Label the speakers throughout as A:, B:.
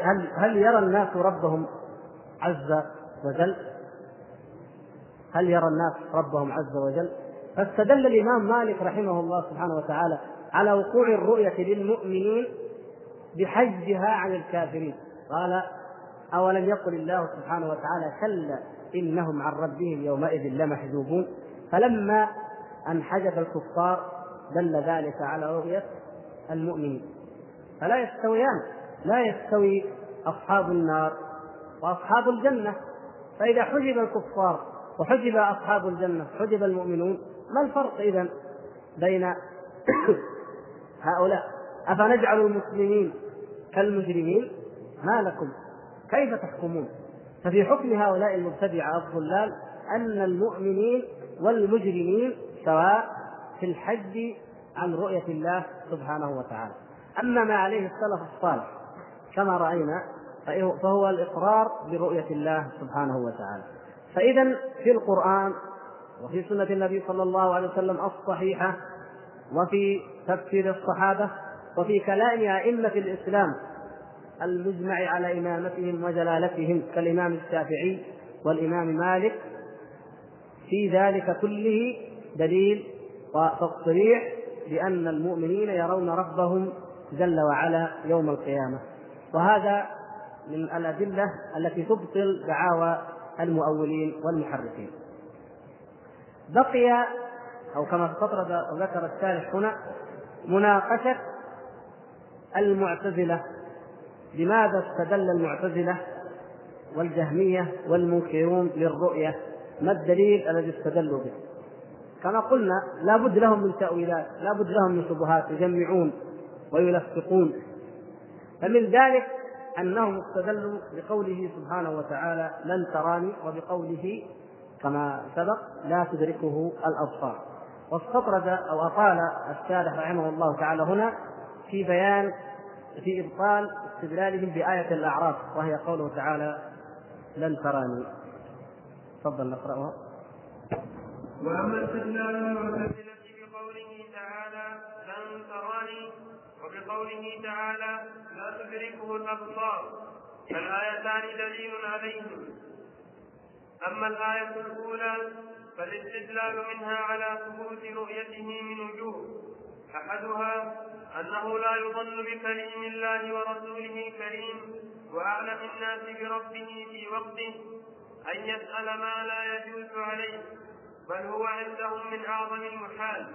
A: هل هل يرى الناس ربهم عز وجل؟ هل يرى الناس ربهم عز وجل؟ فاستدل الإمام مالك رحمه الله سبحانه وتعالى على وقوع الرؤية للمؤمنين بحجها عن الكافرين قال أولم يقل الله سبحانه وتعالى كلا إنهم عن ربهم يومئذ لمحجوبون فلما أن حجب الكفار دل ذلك على رؤية المؤمنين فلا يستويان لا يستوي أصحاب النار وأصحاب الجنة. فإذا حجب الكفار وحجب أصحاب الجنة حجب المؤمنون ما الفرق إذا بين هؤلاء؟ أفنجعل المسلمين كالمجرمين؟ ما لكم. كيف تحكمون؟ ففي حكم هؤلاء المبتدعة الضلال أن المؤمنين والمجرمين سواء في الحج عن رؤية الله سبحانه وتعالى. أما ما عليه السلف الصالح كما رأينا فهو الإقرار برؤية الله سبحانه وتعالى. فإذا في القرآن وفي سنة النبي صلى الله عليه وسلم الصحيحة وفي تفسير الصحابة وفي كلام أئمة الإسلام المجمع على إمامتهم وجلالتهم كالإمام الشافعي والإمام مالك في ذلك كله دليل وتصريح بأن المؤمنين يرون ربهم جل وعلا يوم القيامة. وهذا من الأدلة التي تبطل دعاوى المؤولين والمحرفين. بقي أو كما استطرد ذكر الشارح هنا مناقشة المعتزلة لماذا استدل المعتزلة والجهمية والمنكرون للرؤية؟ ما الدليل الذي استدلوا به؟ كما قلنا لا بد لهم من تأويلات لا بد لهم من شبهات يجمعون ويلفقون فمن ذلك أنهم استدلوا بقوله سبحانه وتعالى لن تراني وبقوله كما سبق لا تدركه الأبصار واستطرد أو أطال الشارح رحمه الله تعالى هنا في بيان في إبطال استدلالهم بآية الأعراف وهي قوله تعالى لن تراني تفضل نقرأها.
B: وأما استدلال المعتزلة بقوله تعالى لن تراني وبقوله تعالى لا تدركه الأبصار فالآيتان دليل عليهم. أما الآية الأولى فالاستدلال منها على ثبوت رؤيته من وجوه. أحدها أنه لا يظن بكريم الله ورسوله كريم وأعلم الناس بربه في وقته أن يسأل ما لا يجوز عليه بل هو عندهم من أعظم المحال.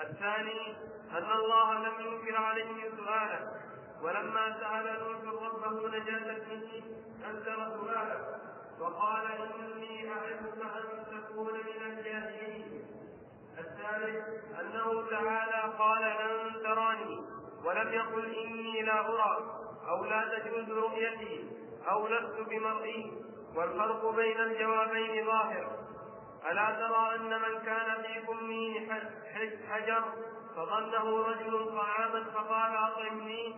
B: الثاني أن الله لم ينكر عليه سؤاله ولما سأل نوح ربه نجاة ابنه أنزل سؤاله وقال إني أعظك أن تكون من الجاهلين. الثالث أنه تعالى قال لن تراني ولم يقل إني لا أرى أو لا تجوز رؤيتي أو لست بمرئي. والفرق بين الجوابين ظاهر. ألا ترى أن من كان في كمه حجر؟ فظنه رجل طعاما فقال أطعمني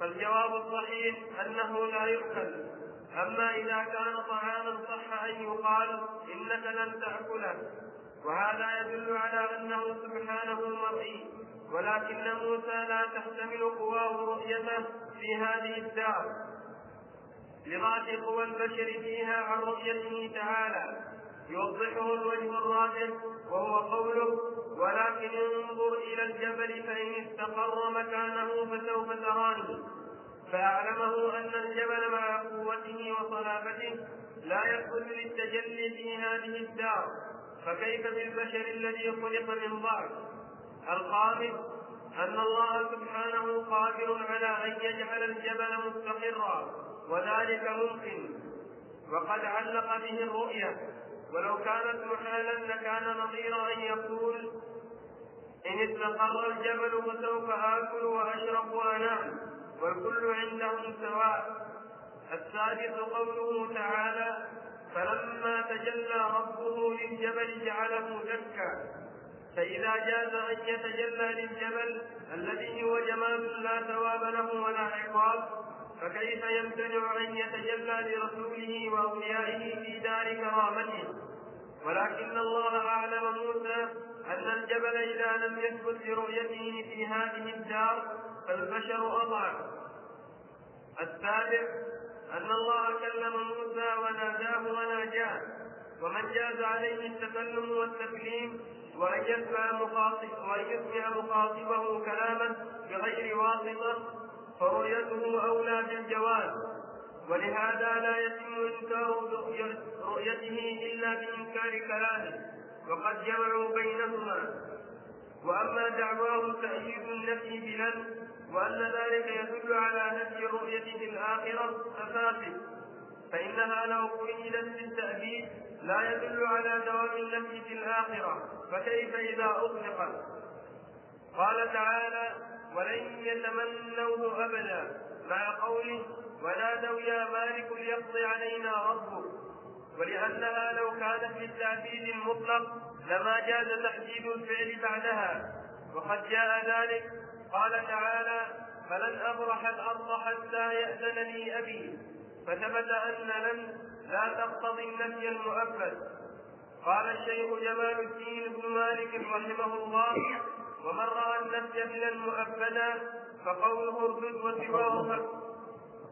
B: فالجواب الصحيح أنه لا يؤكل. أما إذا كان طعاما صح أن يقال إنك لن تأكله. وهذا يدل على أنه سبحانه مرئي. ولكن موسى لا تحتمل قواه رؤيته في هذه الدار. لغاية قوى البشر فيها عن رؤيته تعالى. يوضحه الوجه الراجح وهو قوله ولكن انظر إلى الجبل فإن استقر مكانه فسوف تراني. فأعلمه أن الجبل مع قوته وصلابته لا يدخل للتجلي في هذه الدار. فكيف بالبشر الذي خلق من ضعف؟ الخامس أن الله سبحانه قادر على أن يجعل الجبل مستقرا وذلك ممكن. وقد علق به الرؤية ولو كانت محالا لكان نظير أن يقول إن استقر الجبل فسوف آكل وأشرب وأنام والكل عندهم سواء. السادس قوله تعالى فلما تجلى ربه للجبل جعله دكا فإذا جاز أن يتجلى للجبل الذي هو جمال لا ثواب له ولا عقاب. فكيف يمتنع أن يتجلى لرسوله وأوليائه في دار كرامته؟ ولكن الله أعلم موسى أن الجبل إذا لم يثبت لرؤيته في هذه الدار فالبشر أضعف. السابع أن الله كلم موسى وناداه وناجاه ومن جاز عليه التكلم والتكليم وأن يسمع وأن يسمع مخاطبه كلاما بغير واسطة فرؤيته أولى بالجواز ولهذا لا يتم إنكار رؤيته إلا بإنكار كلامه وقد جمعوا بينهما وأما دعواه تأييد النفي بلن وأن ذلك يدل على نفي في الآخرة ففاسد فإنها لو قيدت بالتأبيد لا يدل على دوام النفي في الآخرة فكيف إذا أطلقت قال تعالى ولن يتمنوه أبدا. مع قوله ونادوا يا مالك ليقضي علينا ربك. ولأنها لو كانت للتعبيد المطلق لما جاز تحديد الفعل بعدها. وقد جاء ذلك. قال تعالى فلن أبرح الأرض حتى يأذن لي أبي. فثبت أن لن لا تقتضي النفي المؤبد قال الشيخ جمال الدين بن مالك رحمه الله ومن رأى النفي من المؤبدا فقوله اردد وسواه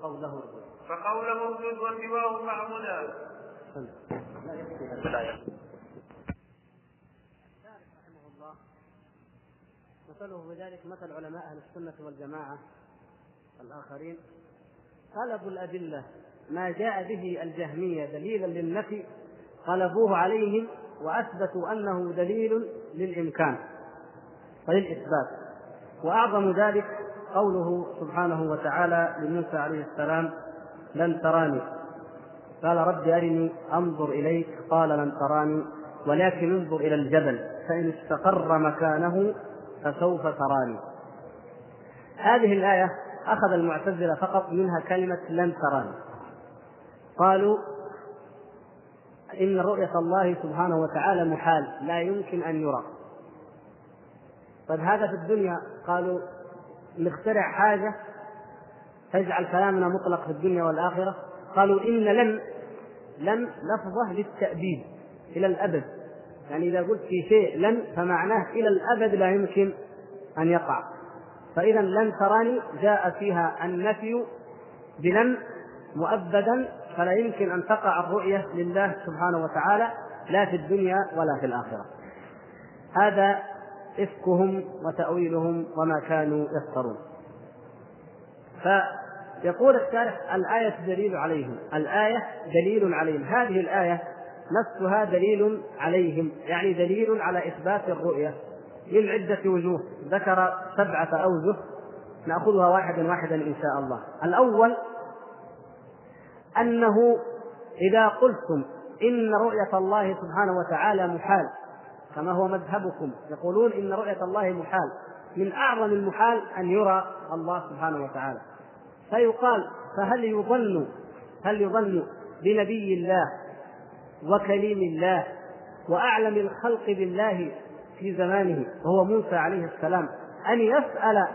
A: فقوله
B: فقوله اردد وسواه فاعبدا
A: مثله بذلك مثل علماء أهل السنة والجماعة الآخرين. طلبوا الأدلة ما جاء به الجهمية دليلا للنفي قلبوه عليهم وأثبتوا أنه دليل للإمكان. وللاثبات وأعظم ذلك قوله سبحانه وتعالى لموسى عليه السلام لن تراني. قال رب أرني أنظر إليك. قال لن تراني. ولكن انظر إلى الجبل فإن استقر مكانه فسوف تراني. هذه الآية أخذ المعتزلة فقط منها كلمة لن تراني قالوا إن رؤية الله سبحانه وتعالى محال لا يمكن أن يرى. طيب هذا في الدنيا قالوا نخترع حاجة تجعل كلامنا مطلق في الدنيا والآخرة. قالوا إن لن لن لفظة للتأبيد إلى الأبد. يعني إذا قلت في شيء لن فمعناه إلى الأبد لا يمكن أن يقع. فإذا لن تراني جاء فيها النفي بلن مؤبدا فلا يمكن أن تقع الرؤية لله سبحانه وتعالى لا في الدنيا ولا في الآخرة. هذا إفكهم وتأويلهم وما كانوا يفترون. فيقول الشارح الآية دليل عليهم الآية دليل عليهم. هذه الآية نفسها دليل عليهم يعني دليل على إثبات الرؤية. من عدة وجوه ذكر سبعة أوجه نأخذها واحدا واحدا إن شاء الله. الأول أنه إذا قلتم إن رؤية الله سبحانه وتعالى محال كما هو مذهبكم. يقولون إن رؤية الله محال. من أعظم المحال أن يرى الله سبحانه وتعالى. فيقال فهل يظن هل يظن بنبي الله وكليم الله وأعلم الخلق بالله في زمانه وهو موسى عليه السلام أن يسأل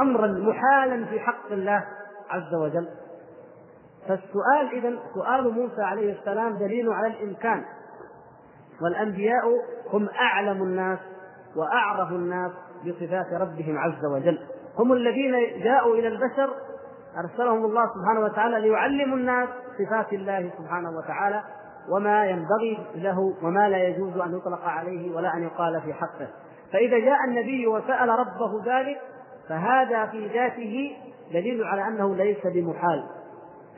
A: أمرا محالا في حق الله عز وجل؟ فالسؤال اذا سؤال موسى عليه السلام دليل على الإمكان. والأنبياء هم أعلم الناس وأعرف الناس بصفات ربهم عز وجل. هم الذين جاءوا إلى البشر أرسلهم الله سبحانه وتعالى ليعلموا الناس صفات الله سبحانه وتعالى وما ينبغي له وما لا يجوز أن يطلق عليه ولا أن يقال في حقه. فإذا جاء النبي وسأل ربه ذلك فهذا في ذاته دليل على أنه ليس بمحال.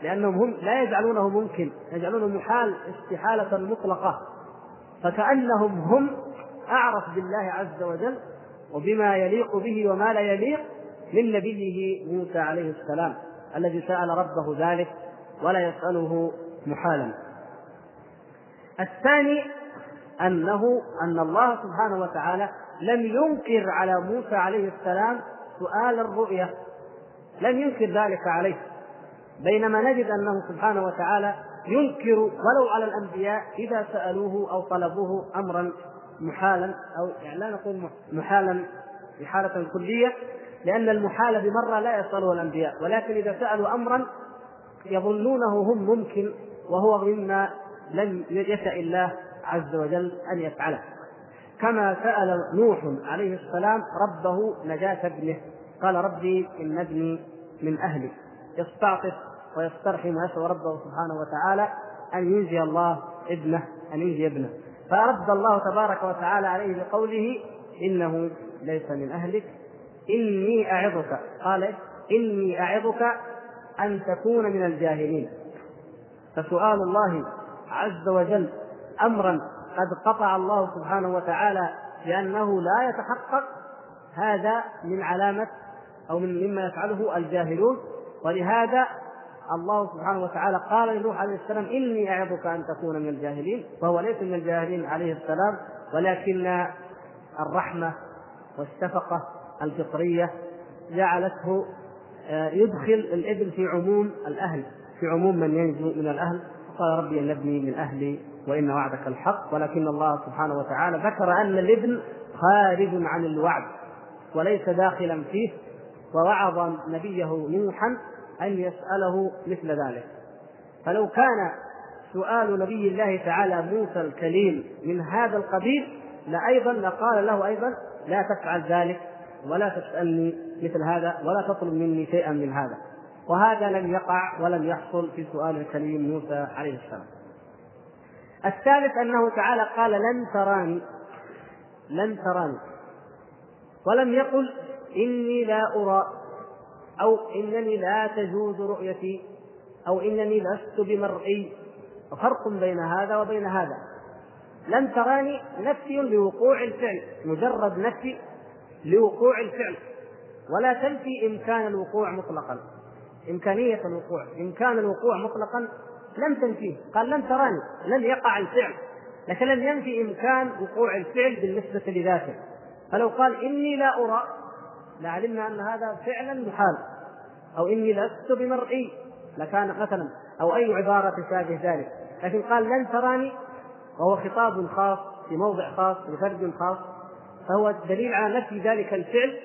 A: لأنهم هم لا يجعلونه ممكن يجعلونه محال استحالة مطلقة. فكأنهم هم أعرف بالله عز وجل وبما يليق به وما لا يليق من نبيه موسى عليه السلام الذي سأل ربه ذلك ولا يسأله محالا. الثاني أنه أن الله سبحانه وتعالى لم ينكر على موسى عليه السلام سؤال الرؤية لم ينكر ذلك عليه بينما نجد أنه سبحانه وتعالى ينكر ولو على الأنبياء إذا سألوه أو طلبوه أمرا محالا أو يعني لا نقول محالا في حالة كلية لأن المحال بمرة لا يسأله الأنبياء ولكن إذا سألوا أمرا يظنونه هم ممكن وهو مما لم يشأ الله عز وجل أن يفعله. كما سأل نوح عليه السلام ربه نجاة ابنه قال ربي إن ابني من أهلي يستعطف ويسترحم ويسأل ربه سبحانه وتعالى أن ينجي الله ابنه أن ينجي ابنه. فرد الله تبارك وتعالى عليه بقوله إنه ليس من أهلك إني أعظك. قال إني أعظك أن تكون من الجاهلين. فسؤال الله عز وجل أمرا قد قطع الله سبحانه وتعالى بأنه لا يتحقق هذا من علامة أو من مما يفعله الجاهلون. ولهذا الله سبحانه وتعالى قال لنوح عليه السلام إني أعظك أن تكون من الجاهلين. وهو ليس من الجاهلين عليه السلام ولكن الرحمة والشفقة الفطرية جعلته آه، يدخل الابن في عموم الأهل في عموم من ينجو من الأهل. قال ربي أن ابني من أهلي وإن وعدك الحق ولكن الله سبحانه وتعالى ذكر أن الابن خارج عن الوعد وليس داخلا فيه ووعظ نبيه نوحا أن يسأله مثل ذلك. فلو كان سؤال نبي الله تعالى موسى الكليم من هذا القبيل لأيضا لقال له أيضا لا تفعل ذلك ولا تسألني مثل هذا ولا تطلب مني شيئا من هذا. وهذا لم يقع ولم يحصل في سؤال الكريم موسى عليه السلام. الثالث أنه تعالى قال لن تراني لن تراني. ولم يقل إني لا أرى أو إنني لا تجوز رؤيتي أو إنني لست بمرئي. فرق بين هذا وبين هذا. لن تراني نفي لوقوع الفعل مجرد نفي لوقوع الفعل. ولا تنفي إمكان الوقوع مطلقا. إمكانية الوقوع إمكان الوقوع مطلقا لم تنفيه. قال لن تراني لن يقع الفعل. لكن لم ينفي إمكان وقوع الفعل بالنسبة لذاته. فلو قال إني لا أرى لعلمنا أن هذا فعلا محال أو إني لست بمرئي لكان مثلا أو أي عبارة تشابه ذلك. لكن قال لن تراني وهو خطاب خاص في موضع خاص لفرد خاص فهو دليل على نفي ذلك الفعل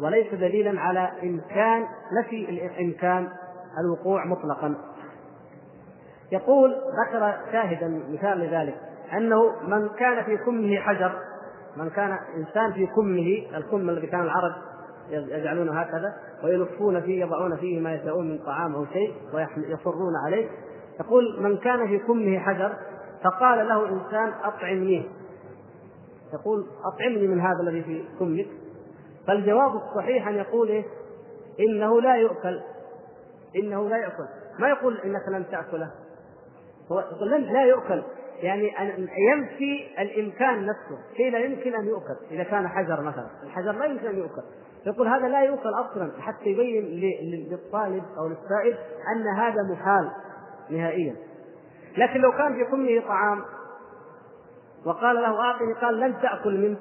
A: وليس دليلا على إمكان نفي الإمكان الوقوع مطلقا. يقول ذكر شاهدا مثال لذلك أنه من كان في كمه حجر من كان إنسان في كمه الكم الذي كان العرب يجعلونه هكذا ويلفون فيه يضعون فيه ما يشاءون من طعام أو شيء ويصرون عليه. يقول من كان في كمه حجر فقال له إنسان أطعمنيه يقول أطعمني من هذا الذي في كمك. فالجواب الصحيح أن يقول إيه؟ إنه لا يؤكل. إنه لا يؤكل. ما يقول إنك لن تأكله. هو يقول لا يؤكل. يعني أن ينفي الإمكان نفسه. شيء لا يمكن أن يؤكل. إذا كان حجر مثلا. الحجر لا يمكن أن يؤكل. يقول هذا لا يؤكل أصلا حتى يبين للطالب أو للسائل أن هذا محال نهائيا. لكن لو كان في كمه طعام وقال له اعطني قال لن تأكل منه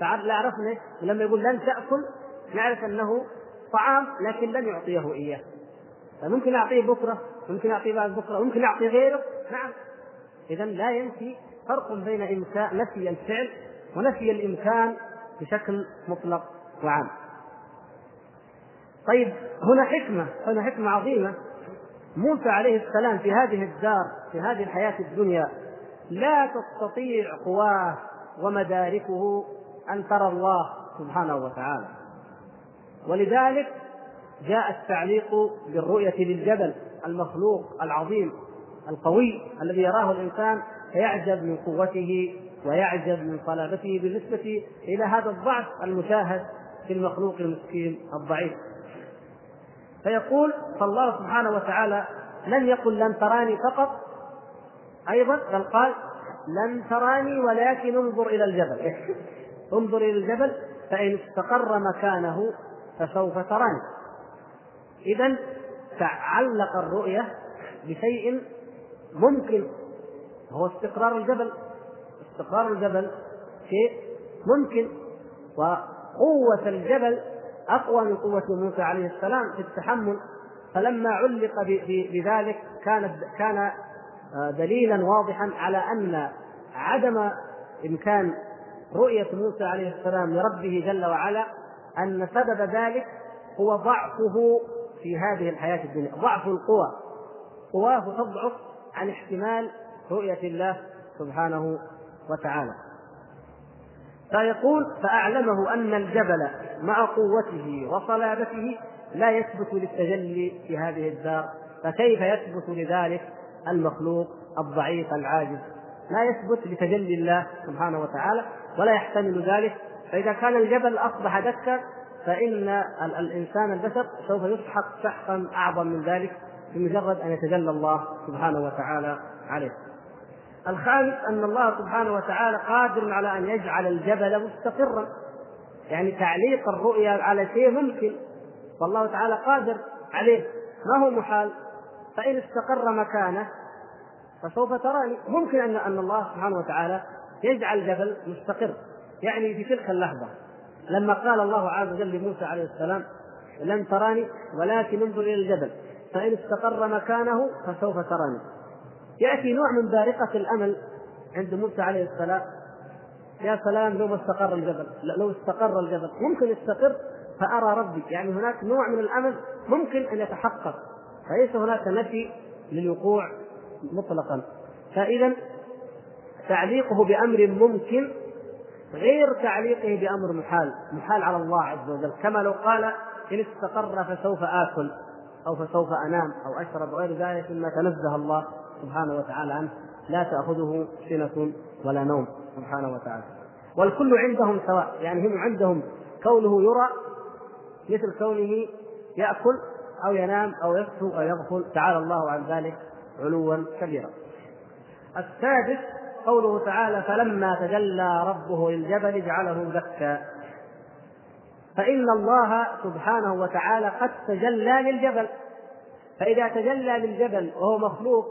A: فعرفنا عرفنا لما يقول لن تأكل نعرف أنه طعام لكن لن يعطيه إياه. فممكن يعطيه بكرة ممكن يعطيه بعد بكرة ممكن يعطيه غيره. نعم. اذا لا ينفي فرق بين إمكان نفي الفعل ونفي الإمكان بشكل مطلق وعام. طيب هنا حكمة هنا حكمة عظيمة. موسى عليه السلام في هذه الدار في هذه الحياة الدنيا لا تستطيع قواه ومداركه أن ترى الله سبحانه وتعالى. ولذلك جاء التعليق بالرؤية للجبل المخلوق العظيم القوي الذي يراه الإنسان فيعجب من قوته ويعجب من صلابته بالنسبة إلى هذا الضعف المشاهد في المخلوق المسكين الضعيف. فيقول فالله سبحانه وتعالى لم يقل لن تراني فقط. أيضا بل قال لن تراني ولكن انظر إلى الجبل. انظر إلى الجبل فإن استقر مكانه فسوف تراني. إذا تعلق الرؤية بشيء ممكن هو استقرار الجبل. استقرار الجبل شيء ممكن وقوة الجبل أقوى من قوة موسى عليه السلام في التحمل فلما علق بذلك كانت كان آه، دليلا واضحا على أن عدم إمكان رؤية موسى عليه السلام لربه جل وعلا أن سبب ذلك هو ضعفه في هذه الحياة الدنيا ضعف القوى. قواه تضعف عن احتمال رؤية الله سبحانه وتعالى. فيقول فأعلمه أن الجبل مع قوته وصلابته لا يثبت للتجلي في هذه الدار فكيف يثبت لذلك المخلوق الضعيف العاجز؟ لا يثبت لتجلي الله سبحانه وتعالى ولا يحتمل ذلك. فإذا كان الجبل أصبح دكا فإن الإنسان البشر سوف يسحق سحقا أعظم من ذلك بمجرد أن يتجلى الله سبحانه وتعالى عليه. الخامس أن الله سبحانه وتعالى قادر على أن يجعل الجبل مستقرا. يعني تعليق الرؤيا على شيء ممكن والله تعالى قادر عليه. ما هو محال؟ فإن استقر مكانه فسوف تراني. ممكن أن أن الله سبحانه وتعالى يجعل الجبل مستقر. يعني في تلك اللحظة لما قال الله عز وجل لموسى عليه السلام لن تراني ولكن انظر إلى الجبل. فإن استقر مكانه فسوف تراني. يأتي نوع من بارقة الأمل عند موسى عليه السلام. يا سلام لو ما استقر الجبل. لو استقر الجبل. ممكن يستقر فأرى ربي يعني هناك نوع من الأمل ممكن أن يتحقق. فليس هناك نفي للوقوع مطلقا. فإذا تعليقه بأمر ممكن غير تعليقه بأمر محال. محال على الله عز وجل. كما لو قال إن استقر فسوف آكل أو فسوف أنام أو أشرب غير ذلك مما تنزه الله سبحانه وتعالى عنه. لا تأخذه سنة ولا نوم. سبحانه وتعالى. والكل عندهم سواء يعني هم عندهم كونه يرى مثل كونه يأكل أو ينام أو يكسو أو يغفل. تعالى الله عن ذلك علوا كبيرا. السادس قوله تعالى فلما تجلى ربه للجبل جعله دكا فإن الله سبحانه وتعالى قد تجلى للجبل. فإذا تجلى للجبل وهو مخلوق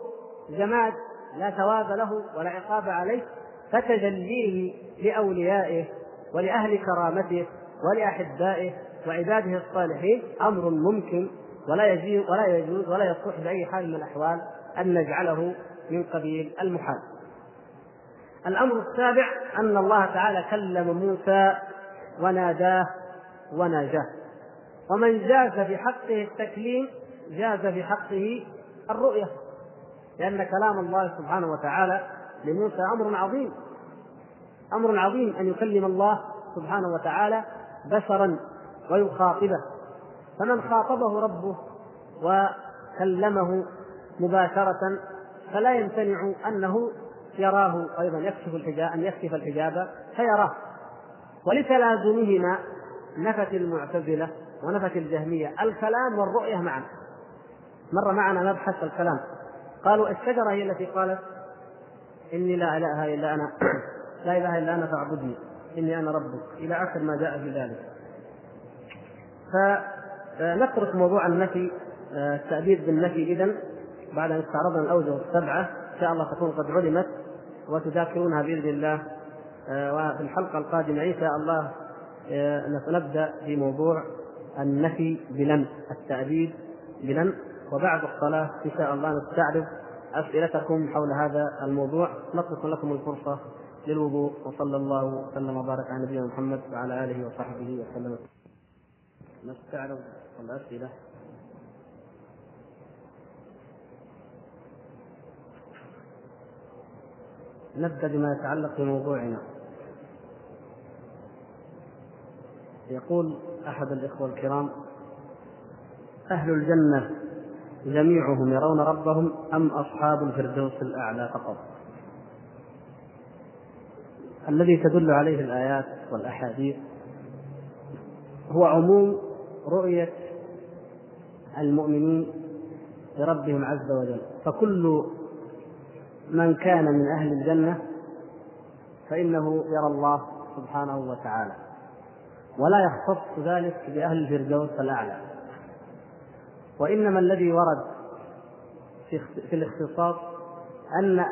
A: جماد لا ثواب له ولا عقاب عليه فتجليه لأوليائه ولأهل كرامته ولأحبائه وعباده الصالحين أمر ممكن ولا يجوز ولا يجوز ولا يصح بأي حال من الأحوال أن نجعله من قبيل المحال. الأمر السابع أن الله تعالى كلم موسى وناداه وناجاه ومن جاز في حقه التكليم جاز في حقه الرؤية لأن كلام الله سبحانه وتعالى لموسى أمر عظيم. أمر عظيم أن يكلم الله سبحانه وتعالى بشرا ويخاطبه. فمن خاطبه ربه وكلمه مباشرة فلا يمتنع أنه يراه أيضا يكشف الحجاب أن يكشف الحجاب فيراه. ولتلازمهما نفت المعتزلة ونفت الجهمية. الكلام والرؤية معا. مر معنا مبحث الكلام. قالوا الشجرة هي التي قالت إني لا إله إلا أنا لا إله إلا أنا فاعبدني. إني أنا ربك. إلى آخر ما جاء في ذلك. فنترك موضوع النفي التأديب بالنفي إذا بعد أن استعرضنا الأوجه السبعة إن شاء الله تكون قد علمت وتذاكرونها بإذن الله. وفي الحلقة القادمة إن شاء الله نبدأ في موضوع النفي بلم التأديب بلم وبعد الصلاة إن شاء الله نستعرض أسئلتكم حول هذا الموضوع نترك لكم الفرصة للوضوء وصلى الله وسلم وبارك على نبينا محمد وعلى آله وصحبه وسلم. نستعرض الأسئلة. نبدأ بما يتعلق بموضوعنا. يقول أحد الإخوة الكرام أهل الجنة جميعهم يرون ربهم أم أصحاب الفردوس الأعلى فقط؟ الذي تدل عليه الآيات والأحاديث هو عموم رؤية المؤمنين لربهم عز وجل. فكل من كان من أهل الجنة فإنه يرى الله سبحانه وتعالى ولا يختص ذلك بأهل الفردوس الأعلى. وإنما الذي ورد في الاختصاص أن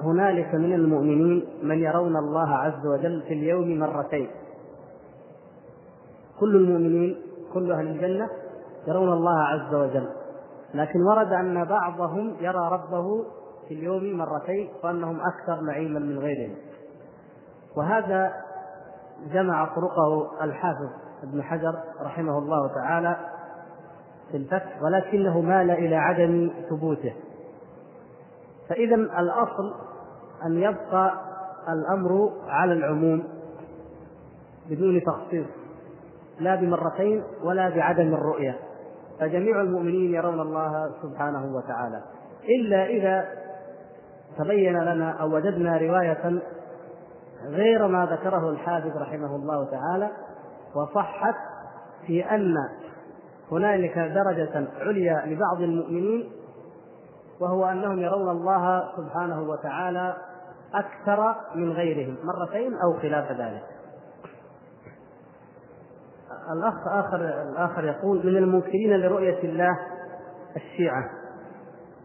A: هنالك من المؤمنين من يرون الله عز وجل في اليوم مرتين. كل المؤمنين كل أهل الجنة يرون الله عز وجل. لكن ورد أن بعضهم يرى ربه في اليوم مرتين وأنهم أكثر نعيما من غيرهم. وهذا جمع طرقه الحافظ ابن حجر رحمه الله تعالى في الفتح ولكنه مال إلى عدم ثبوته. فإذا الأصل أن يبقى الأمر على العموم بدون تخصيص لا بمرتين ولا بعدم الرؤية. فجميع المؤمنين يرون الله سبحانه وتعالى. إلا إذا تبين لنا أو وجدنا رواية غير ما ذكره الحافظ رحمه الله تعالى وصحت في أن هنالك درجة عليا لبعض المؤمنين وهو أنهم يرون الله سبحانه وتعالى أكثر من غيرهم مرتين أو خلاف ذلك. الأخ آخر الآخر يقول من المنكرين لرؤية الله الشيعة.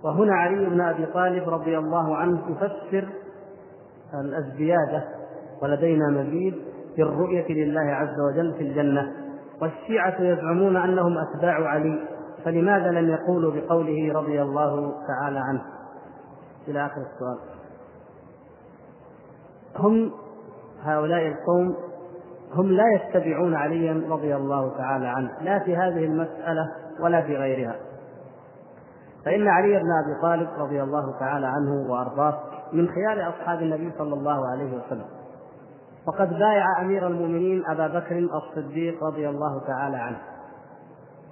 A: وهنا علي بن أبي طالب رضي الله عنه يفسر الزيادة ولدينا مزيد في الرؤية لله عز وجل في الجنة. والشيعة يزعمون أنهم أتباع علي فلماذا لم يقولوا بقوله رضي الله تعالى عنه؟ إلى آخر السؤال. هم هؤلاء القوم هم لا يتبعون عليا رضي الله تعالى عنه لا في هذه المسألة ولا في غيرها. فإن علي بن أبي طالب رضي الله تعالى عنه وأرضاه من خيار أصحاب النبي صلى الله عليه وسلم. وقد بايع أمير المؤمنين أبا بكر الصديق رضي الله تعالى عنه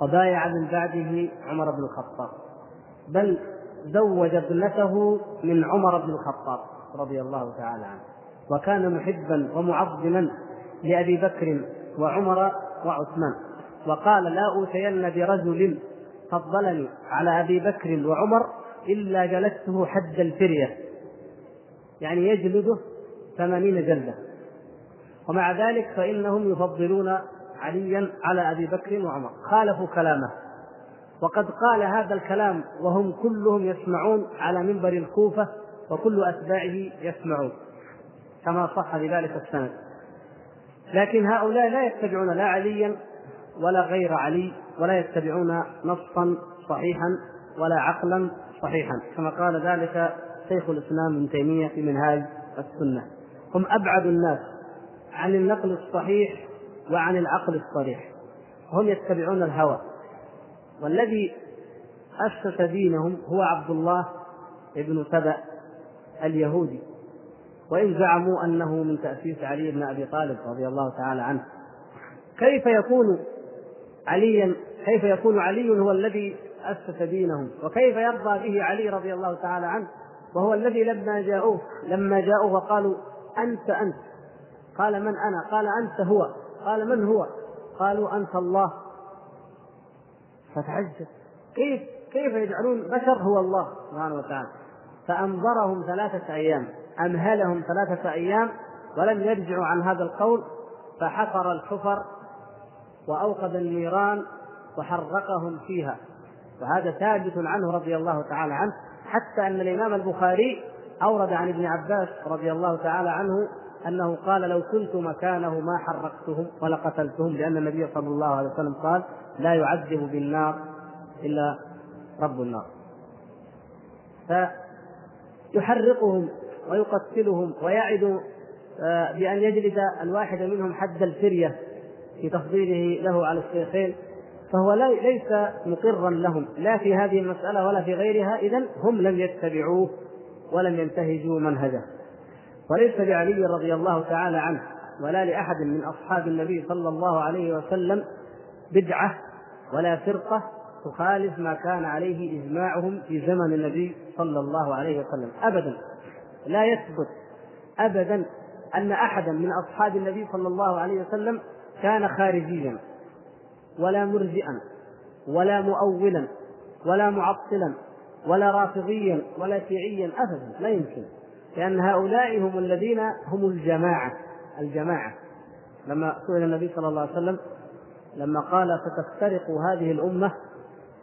A: وبايع من بعده عمر بن الخطاب بل زوج ابنته من عمر بن الخطاب رضي الله تعالى عنه وكان محبا ومعظما لأبي بكر وعمر وعثمان وقال لا أوتين برجل فضلني على أبي بكر وعمر إلا جلسته حد الفرية. يعني يجلده ثمانين جلدة. ومع ذلك فإنهم يفضلون عليا على أبي بكر وعمر. خالفوا كلامه. وقد قال هذا الكلام وهم كلهم يسمعون على منبر الكوفة وكل أتباعه يسمعون. كما صح بذلك السند. لكن هؤلاء لا يتبعون لا عليا ولا غير علي ولا يتبعون نصا صحيحا ولا عقلا صحيحا. كما قال ذلك شيخ الإسلام ابن تيمية في منهاج السنة. هم أبعد الناس. عن النقل الصحيح وعن العقل الصريح. هم يتبعون الهوى. والذي أسس دينهم هو عبد الله بن سبأ اليهودي. وإن زعموا أنه من تأسيس علي بن أبي طالب رضي الله تعالى عنه. كيف يكون عليا كيف يكون علي هو الذي أسس دينهم؟ وكيف يرضى به علي رضي الله تعالى عنه؟ وهو الذي لما جاءوه لما جاءوه وقالوا أنت أنت. قال من أنا؟ قال أنت هو. قال من هو؟ قالوا أنت الله. فتعجب. كيف؟ كيف يجعلون بشر هو الله سبحانه وتعالى؟ فأنظرهم ثلاثة أيام أمهلهم ثلاثة أيام ولم يرجعوا عن هذا القول فحفر الحفر وأوقد النيران وحرقهم فيها. وهذا ثابت عنه رضي الله تعالى عنه حتى أن الإمام البخاري أورد عن ابن عباس رضي الله تعالى عنه أنه قال لو كنت مكانه ما حرقتهم ولا قتلتهم لأن النبي صلى الله عليه وسلم قال لا يعذب بالنار إلا رب النار. فيحرقهم ويقتلهم ويعد آه، بأن يجلد الواحد منهم حد الفرية في تفضيله له على الشيخين. فهو ليس مقرا لهم لا في هذه المسألة ولا في غيرها إذا هم لم يتبعوه ولم ينتهجوا منهجه. وليس لعلي رضي الله تعالى عنه ولا لأحد من أصحاب النبي صلى الله عليه وسلم بدعة ولا فرقة تخالف ما كان عليه إجماعهم في زمن النبي صلى الله عليه وسلم أبدا. لا يثبت ابدا أن احدا من أصحاب النبي صلى الله عليه وسلم كان خارجيا ولا مرجئا ولا مؤولا ولا معطلا ولا رافضيا ولا شيعيا ابدا. لا يمكن. لأن هؤلاء هم الذين هم الجماعة الجماعة. لما سئل النبي صلى الله عليه وسلم لما قال ستفترق هذه الأمة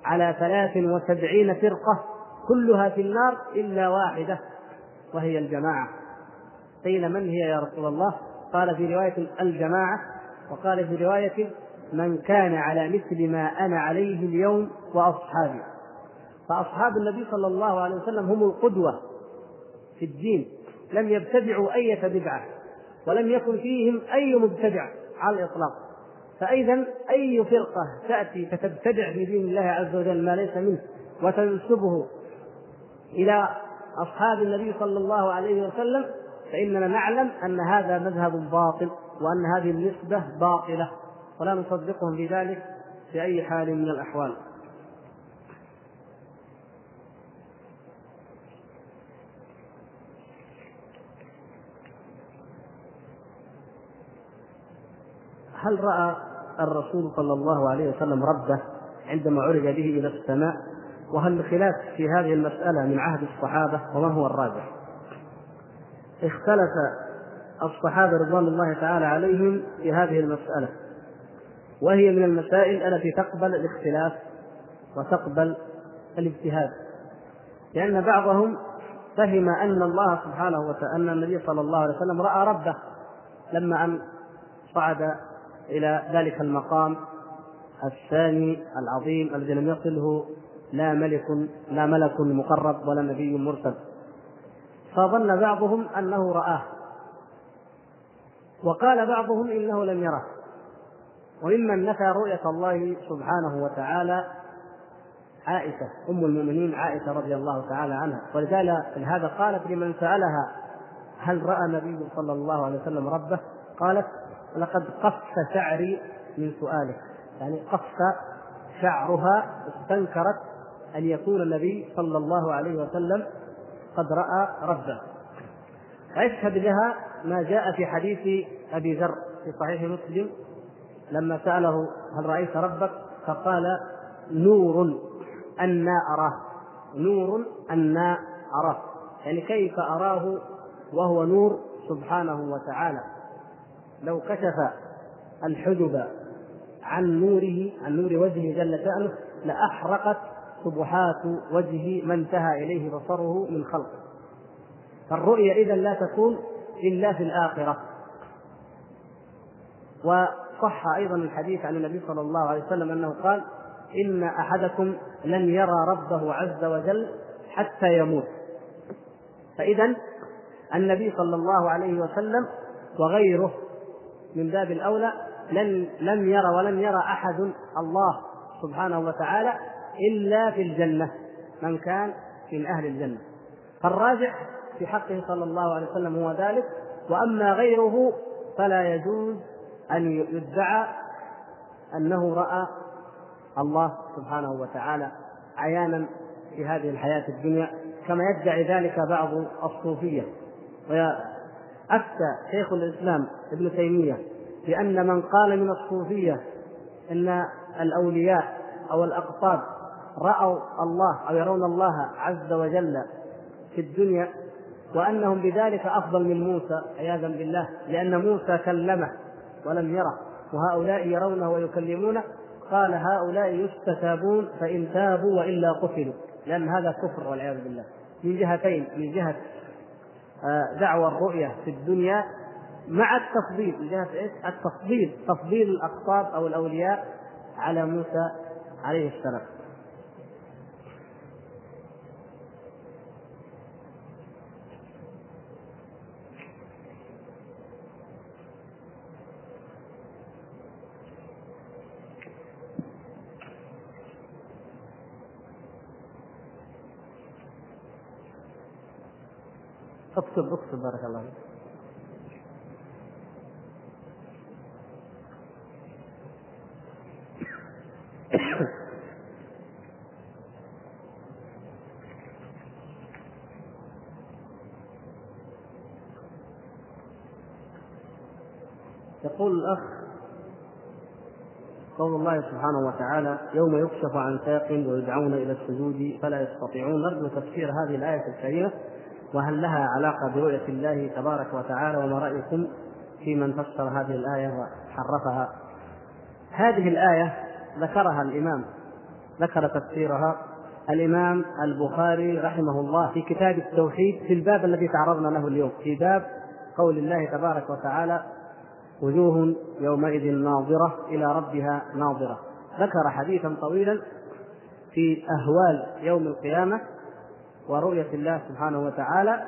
A: على ثلاث وسبعين فرقة كلها في النار إلا واحدة وهي الجماعة. قيل من هي يا رسول الله؟ قال في رواية الجماعة وقال في رواية من كان على مثل ما أنا عليه اليوم وأصحابي. فأصحاب النبي صلى الله عليه وسلم هم القدوة. في الدين لم يبتدعوا أي بدعة ولم يكن فيهم أي مبتدع على الإطلاق. فإذا أي فرقة تأتي فتبتدع في دين الله عز وجل ما ليس منه وتنسبه إلى أصحاب النبي صلى الله عليه وسلم فإننا نعلم أن هذا مذهب باطل وأن هذه النسبة باطلة ولا نصدقهم في ذلك في أي حال من الأحوال. هل رأى الرسول صلى الله عليه وسلم ربه عندما عرج به إلى السماء؟ وهل الخلاف في هذه المسألة من عهد الصحابة؟ وما هو الراجح؟ اختلف الصحابة رضوان الله تعالى عليهم في هذه المسألة. وهي من المسائل التي تقبل الاختلاف وتقبل الاجتهاد. لأن بعضهم فهم أن الله سبحانه وتعالى أن النبي صلى الله عليه وسلم رأى ربه لما أن صعد إلى ذلك المقام الثاني العظيم الذي لم يصله لا ملك لا ملك مقرب ولا نبي مرسل. فظن بعضهم أنه رآه. وقال بعضهم إنه لم يره. وممن نفى رؤية الله سبحانه وتعالى عائشة أم المؤمنين عائشة رضي الله تعالى عنها. ولذلك هذا قالت لمن سألها هل رأى النبي صلى الله عليه وسلم ربه؟ قالت لقد قص شعري من سؤالك. يعني قص شعرها استنكرت أن يكون النبي صلى الله عليه وسلم قد رأى ربه. ويشهد لها ما جاء في حديث أبي ذر في صحيح مسلم لما سأله هل رأيت ربك؟ فقال نور أنا أراه. نور أنا أراه. يعني كيف أراه وهو نور سبحانه وتعالى. لو كشف الحجب عن نوره عن نور وجهه جل شأنه لأحرقت سبحات وجه من انتهى إليه بصره من خلقه. فالرؤية إذا لا تكون إلا في الآخرة. وصح أيضا الحديث عن النبي صلى الله عليه وسلم أنه قال إن أحدكم لن يرى ربه عز وجل حتى يموت. فإذا النبي صلى الله عليه وسلم وغيره من باب الأولى لن لم يرى ولن يرى أحد الله سبحانه وتعالى إلا في الجنة من كان من أهل الجنة. فالراجح في حقه صلى الله عليه وسلم هو ذلك وأما غيره فلا يجوز أن يدعى أنه رأى الله سبحانه وتعالى عيانا في هذه الحياة الدنيا كما يدعي ذلك بعض الصوفية. أفتى شيخ الإسلام ابن تيمية بأن من قال من الصوفية أن الأولياء أو الأقطاب رأوا الله أو يرون الله عز وجل في الدنيا وأنهم بذلك أفضل من موسى عياذا بالله لأن موسى كلمه ولم يره وهؤلاء يرونه ويكلمونه قال هؤلاء يستتابون فإن تابوا وإلا قتلوا لأن هذا كفر والعياذ بالله. من جهتين من جهة دعوى الرؤية في الدنيا مع التفضيل. من جهة إيش؟ التفضيل. تفضيل الأقطاب أو الأولياء على موسى عليه السلام. اكتب اكتب بارك الله فيك. يقول الأخ قول الله سبحانه وتعالى يوم يكشف عن ساق ويدعون إلى السجود فلا يستطيعون. نرجو تفسير هذه الآية الكريمة. وهل لها علاقة برؤية الله تبارك وتعالى وما رأيكم في من فسر هذه الآية وحرفها؟ هذه الآية ذكرها الإمام ذكر تفسيرها الإمام البخاري رحمه الله في كتاب التوحيد في الباب الذي تعرضنا له اليوم في باب قول الله تبارك وتعالى وجوه يومئذ ناظرة إلى ربها ناظرة ذكر حديثا طويلا في أهوال يوم القيامة ورؤية الله سبحانه وتعالى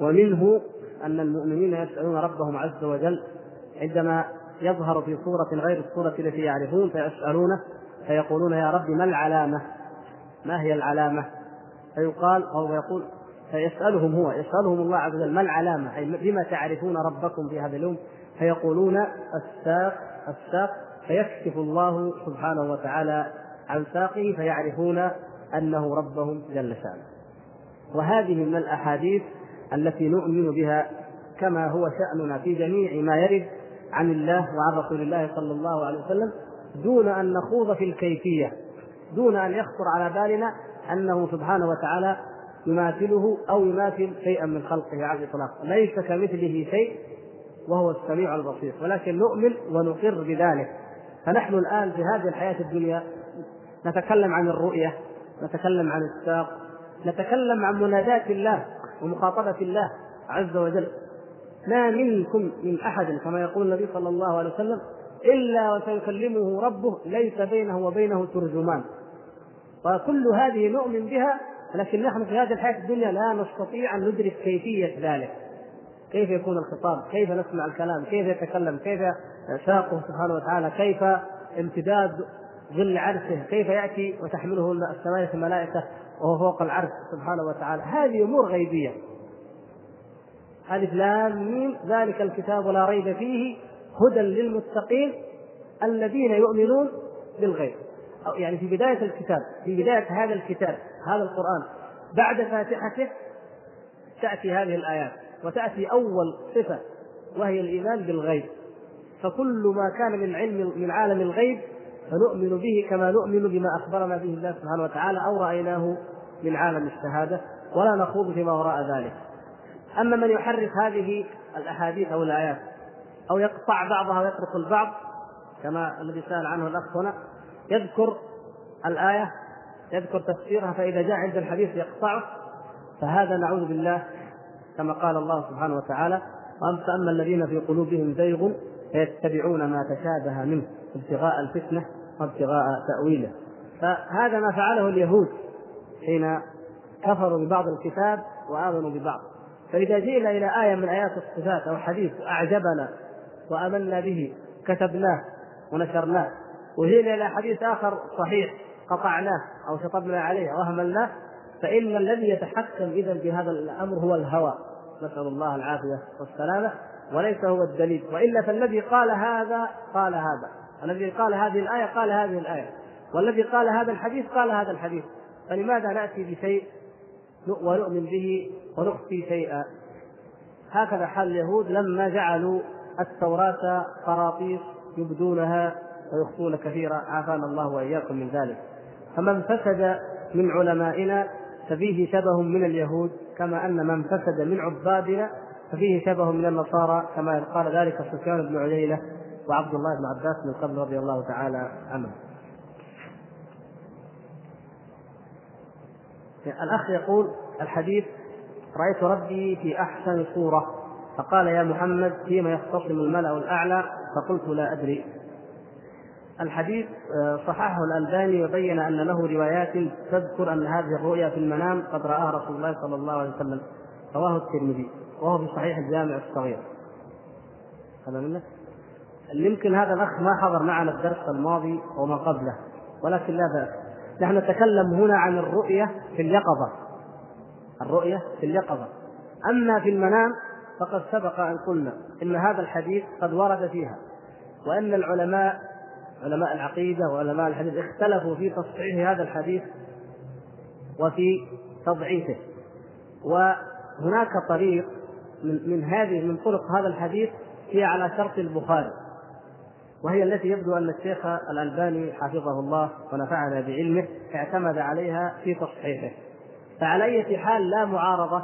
A: ومنه أن المؤمنين يسألون ربهم عز وجل عندما يظهر في صورة غير الصورة التي يعرفون فيسألونه فيقولون يا رب ما العلامة؟ ما هي العلامة؟ فيقال أو يقول فيسألهم هو يسألهم الله عز وجل ما العلامة؟ أي بما تعرفون ربكم في هذا اليوم؟ فيقولون الساق الساق فيكشف الله سبحانه وتعالى عن ساقه فيعرفون أنه ربهم جل شأنه وهذه من الأحاديث التي نؤمن بها كما هو شأننا في جميع ما يرد عن الله وعن رسول الله صلى الله عليه وسلم دون أن نخوض في الكيفية دون أن يخطر على بالنا أنه سبحانه وتعالى يماثله أو يماثل شيئا من خلقه على الإطلاق. ليس كمثله شيء وهو السميع البصير. ولكن نؤمن ونقر بذلك. فنحن الآن في هذه الحياة الدنيا نتكلم عن الرؤية نتكلم عن الساق نتكلم عن مناداة الله ومخاطبة الله عز وجل. ما منكم من أحد كما يقول النبي صلى الله عليه وسلم إلا وسيكلمه ربه ليس بينه وبينه ترجمان. وكل هذه نؤمن بها لكن نحن في هذه الحياة الدنيا لا نستطيع أن ندرك كيفية ذلك. كيف يكون الخطاب؟ كيف نسمع الكلام؟ كيف يتكلم؟ كيف ساقه سبحانه وتعالى؟ كيف امتداد ظل عرشه؟ كيف يأتي وتحمله السماء الملائكة؟ وهو فوق العرش سبحانه وتعالى. هذه أمور غيبية. ألف لام ميم ذلك الكتاب لا ريب فيه هدى للمتقين الذين يؤمنون بالغيب. أو يعني في بداية الكتاب في بداية هذا الكتاب هذا القرآن بعد فاتحته تأتي هذه الآيات وتأتي أول صفة وهي الإيمان بالغيب. فكل ما كان من علم من عالم الغيب فنؤمن به كما نؤمن بما أخبرنا به الله سبحانه وتعالى أو رأيناه من عالم الشهادة ولا نخوض فيما وراء ذلك. أما من يحرف هذه الأحاديث أو الآيات أو يقطع بعضها ويترك البعض كما الذي سأل عنه الأخ هنا يذكر الآية يذكر تفسيرها فإذا جاء عند الحديث يقطعه فهذا نعوذ بالله كما قال الله سبحانه وتعالى وأما الذين في قلوبهم زيغ فيتبعون ما تشابه منه ابتغاء الفتنة وابتغاء تأويله. فهذا ما فعله اليهود حين كفروا ببعض الكتاب وآمنوا ببعض. فإذا جئنا إلى آية من آيات الصفات أو حديث أعجبنا وآمنا به كتبناه ونشرناه. وجئنا إلى حديث آخر صحيح قطعناه أو شطبنا عليه أو أهملناه فإن الذي يتحكم إذا بهذا الأمر هو الهوى. نسأل الله العافية والسلامة وليس هو الدليل. وإلا فالذي قال هذا قال هذا. الذي قال هذه الآية قال هذه الآية والذي قال هذا الحديث قال هذا الحديث. فلماذا نأتي بشيء ونؤمن به ونخفي شيئا؟ هكذا حال اليهود لما جعلوا التوراة قراطيس يبدونها ويخفون كثيرا. عافانا الله وإياكم من ذلك. فمن فسد من علمائنا ففيه شبه من اليهود كما أن من فسد من عبادنا ففيه شبه من النصارى كما قال ذلك سفيان بن عيينة وعبد الله بن عباس من قبل رضي الله تعالى عنه. الأخ يقول الحديث رأيت ربي في أحسن صورة. فقال يا محمد فيما يختصم الملأ الأعلى؟ فقلت لا أدري. الحديث آه، صححه الألباني وبين أن له روايات تذكر أن هذه الرؤيا في المنام قد رآها رسول الله صلى الله عليه وسلم. رواه الترمذي وهو في صحيح الجامع الصغير. هذا منك؟ يمكن هذا الأخ ما حضر معنا الدرس الماضي وما قبله ولكن لا بأس. نحن نتكلم هنا عن الرؤية في اليقظة. الرؤية في اليقظة. أما في المنام فقد سبق أن قلنا إن هذا الحديث قد ورد فيها وأن العلماء علماء العقيدة وعلماء الحديث اختلفوا في تصحيح هذا الحديث وفي تضعيفه. وهناك طريق من, من هذه من طرق هذا الحديث هي على شرط البخاري. وهي التي يبدو أن الشيخ الألباني حفظه الله ونفعنا بعلمه اعتمد عليها في تصحيحه. فعلى أي حال لا معارضة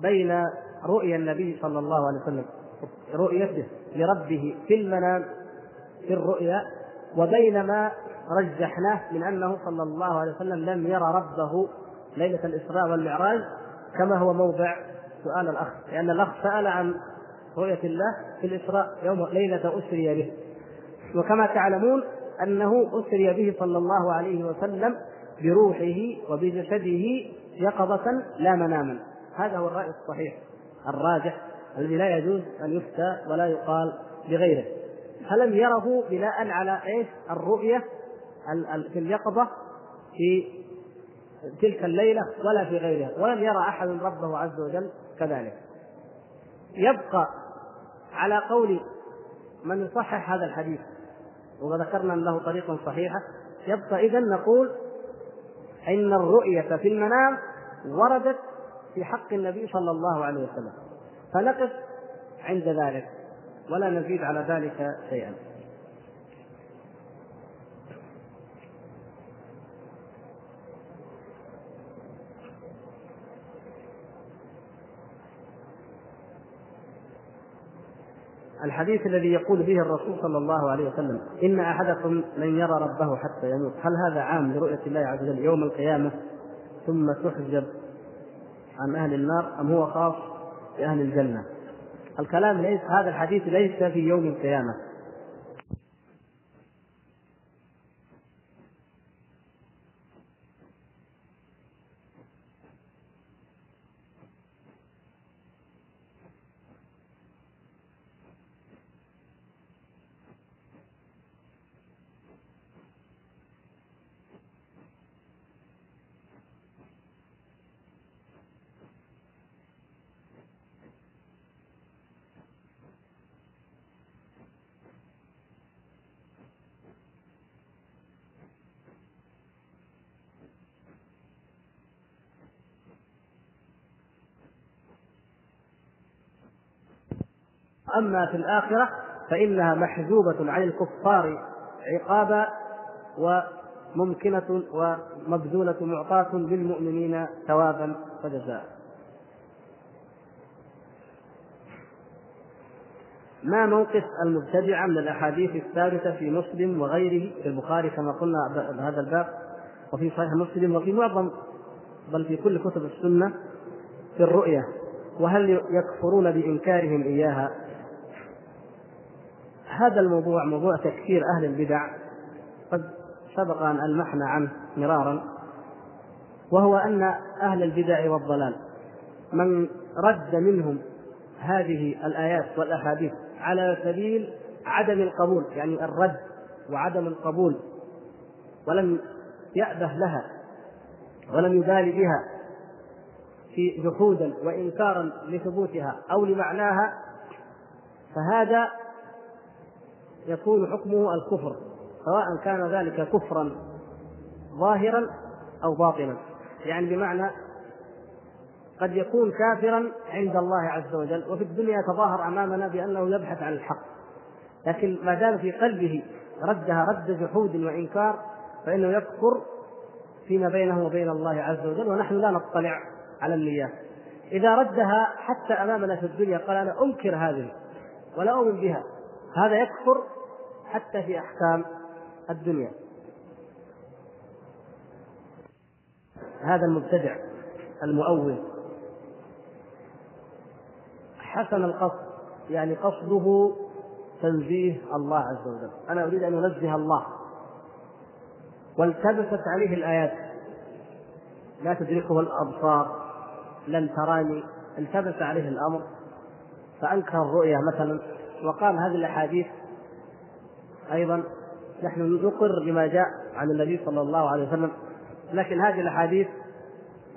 A: بين رؤيا النبي صلى الله عليه وسلم رؤيته لربه في المنام في الرؤيا وبين ما رجحناه من أنه صلى الله عليه وسلم لم يرى ربه ليلة الإسراء والمعراج كما هو موضع سؤال الأخ. لأن الأخ سأل عن رؤية الله في الإسراء يوم ليلة أسري به. وكما تعلمون أنه اسري به صلى الله عليه وسلم بروحه وبجسده يقظة لا مناما. هذا هو الرأي الصحيح الراجح الذي لا يجوز أن يفتى ولا يقال بغيره فلم يره بناء على إيش؟ الرؤية في اليقظة في تلك الليلة ولا في غيرها. ولم يرى أحد ربه عز وجل كذلك. يبقى على قول من يصحح هذا الحديث وذكرنا أن له طريق صحيحة يبقى إذا نقول إن الرؤية في المنام وردت في حق النبي صلى الله عليه وسلم. فنقف عند ذلك ولا نزيد على ذلك شيئا. الحديث الذي يقول به الرسول صلى الله عليه وسلم إن أحدكم لن يرى ربه حتى يموت هل هذا عام لرؤية الله عز وجل يوم القيامة؟ ثم تحجب عن أهل النار أم هو خاص بأهل الجنة؟ الكلام ليس هذا الحديث ليس في يوم القيامة. أما في الآخرة فإنها محجوبة عن الكفار عقابا وممكنة ومبذولة معطاة للمؤمنين ثوابا وجزاء. ما موقف المبتدعة من الأحاديث الثابتة في مسلم وغيره في البخاري كما قلنا هذا الباب وفي صحيح مسلم وفي معظم بل في كل كتب السنة في الرؤية وهل يكفرون بإنكارهم إياها؟ هذا الموضوع موضوع تكفير أهل البدع. قد سبق أن ألمحنا عنه مرارا وهو أن أهل البدع والضلال من رد منهم هذه الآيات والأحاديث على سبيل عدم القبول يعني الرد وعدم القبول ولم يأبه لها ولم يبال بها في جحودا وإنكارا لثبوتها أو لمعناها فهذا يكون حكمه الكفر سواء كان ذلك كفرا ظاهرا أو باطنا يعني بمعنى قد يكون كافرا عند الله عز وجل وفي الدنيا يتظاهر أمامنا بأنه يبحث عن الحق. لكن ما دام في قلبه ردها رد جحود وإنكار فإنه يكفر فيما بينه وبين الله عز وجل ونحن لا نطلع على النيات. إذا ردها حتى أمامنا في الدنيا قال أنا أنكر هذه ولا أؤمن بها هذا يكفر حتى في أحكام الدنيا. هذا المبتدع المؤول. حسن القصد يعني قصده تنزيه الله عز وجل. أنا أريد أن انزه الله. والتبست عليه الآيات. لا تدركه الأبصار. لن تراني. التبس عليه الأمر. فأنكر الرؤيا مثلا. وقال هذه الأحاديث أيضا نحن نقر بما جاء عن النبي صلى الله عليه وسلم لكن هذه الأحاديث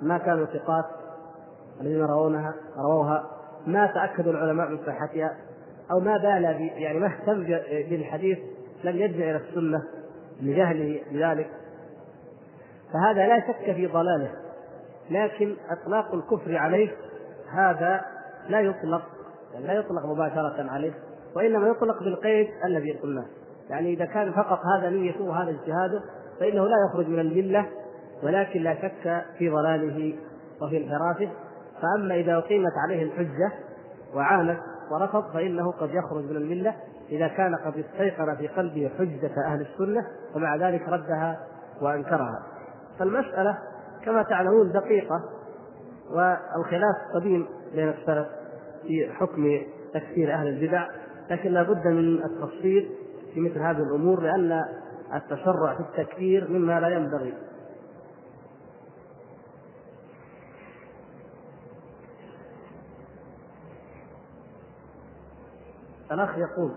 A: ما كانوا ثقات الذين روونها رووها ما تأكد العلماء من صحتها أو ما بال يعني ما اهتم بالحديث لم يرجع إلى السنة لجهله بذلك فهذا لا شك في ضلاله لكن إطلاق الكفر عليه هذا لا يطلق يعني لا يطلق مباشرة عليه وإنما يطلق بالقيد الذي قلناه. يعني إذا كان فقط هذا نيته وهذا اجتهاده فإنه لا يخرج من المله ولكن لا شك في ضلاله وفي انحرافه. فأما إذا أقيمت عليه الحجة وعانت ورفض فإنه قد يخرج من المله إذا كان قد استيقن في قلبه حجة أهل السنة ومع ذلك ردها وأنكرها. فالمسألة كما تعلمون دقيقة والخلاف قديم بين السلف في حكم تكفير أهل البدع لكن لا بد من التفصيل في مثل هذه الأمور لأن التشرع في التكفير مما لا ينبغي. الأخ يقول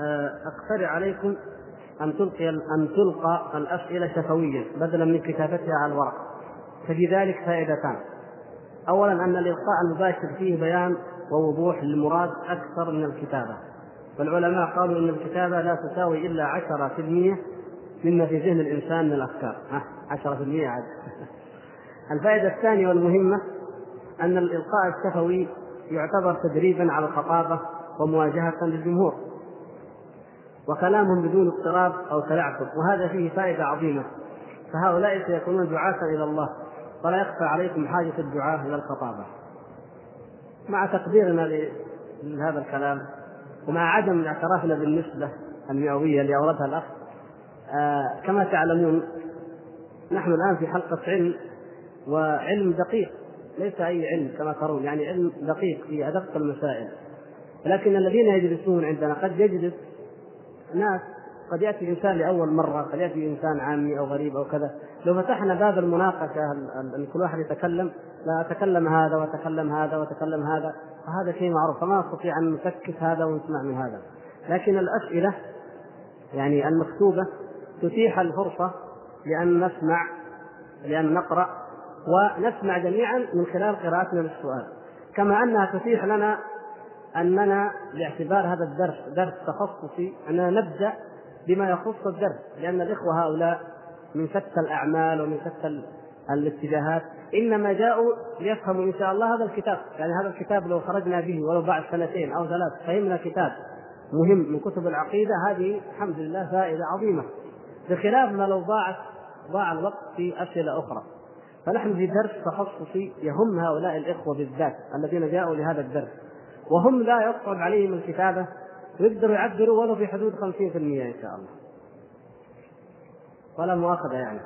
A: آه، أقترح عليكم أن تلقي أن تلقى الأسئلة شفويا بدلا من كتابتها على الورق. ففي ذلك فائدتان. اولا أن الإلقاء المباشر فيه بيان ووضوح للمراد أكثر من الكتابة. والعلماء قالوا إن الكتابة لا تساوي إلا 10% مما في ذهن الإنسان من الأفكار. ها 10% عاد. الفائدة الثانية والمهمة أن الإلقاء الشفوي يعتبر تدريبا على الخطابة ومواجهة للجمهور وكلامهم بدون اضطراب أو تلعثم وهذا فيه فائدة عظيمة. فهؤلاء سيكونون دعاة إلى الله ولا يخفى عليكم حاجة الدعاة إلى الخطابة. مع تقديرنا لهذا الكلام ومع عدم اعترافنا بالنسبة المئوية اللي أوردها الأخ آه كما تعلمون نحن الآن في حلقة علم وعلم دقيق ليس أي علم كما ترون يعني علم دقيق في أدق المسائل. لكن الذين يجلسون عندنا قد يجلس ناس قد يأتي انسان لأول مرة، قد يأتي إنسان عامي أو غريب أو كذا، لو فتحنا باب المناقشة ان كل واحد يتكلم لا أتكلم هذا وتكلم هذا وتكلم هذا. فهذا شيء معروف فما نستطيع أن نسكت هذا ونسمع من هذا. لكن الأسئلة يعني المكتوبة تتيح الفرصة لأن نسمع لأن نقرأ ونسمع جميعا من خلال قراءتنا للسؤال. كما أنها تتيح لنا أننا باعتبار هذا الدرس درس تخصصي أننا نبدأ بما يخص الدرس. لأن الإخوة هؤلاء من شتى الأعمال ومن شتى الاتجاهات إنما جاءوا ليفهموا إن شاء الله هذا الكتاب. يعني هذا الكتاب لو خرجنا به ولو بعد سنتين أو ثلاث فهمنا كتاب مهم من كتب العقيدة. هذه الحمد لله فائدة عظيمة. بخلاف ما لو ضاعت ضاع الوقت في أسئلة أخرى. فنحن في درس تخصصي يهم هؤلاء الإخوة بالذات الذين جاءوا لهذا الدرس. وهم لا يصعب عليهم الكتابة يقدروا يعبروا ولو في حدود 50% إن شاء الله. ولا مؤاخذة يعني.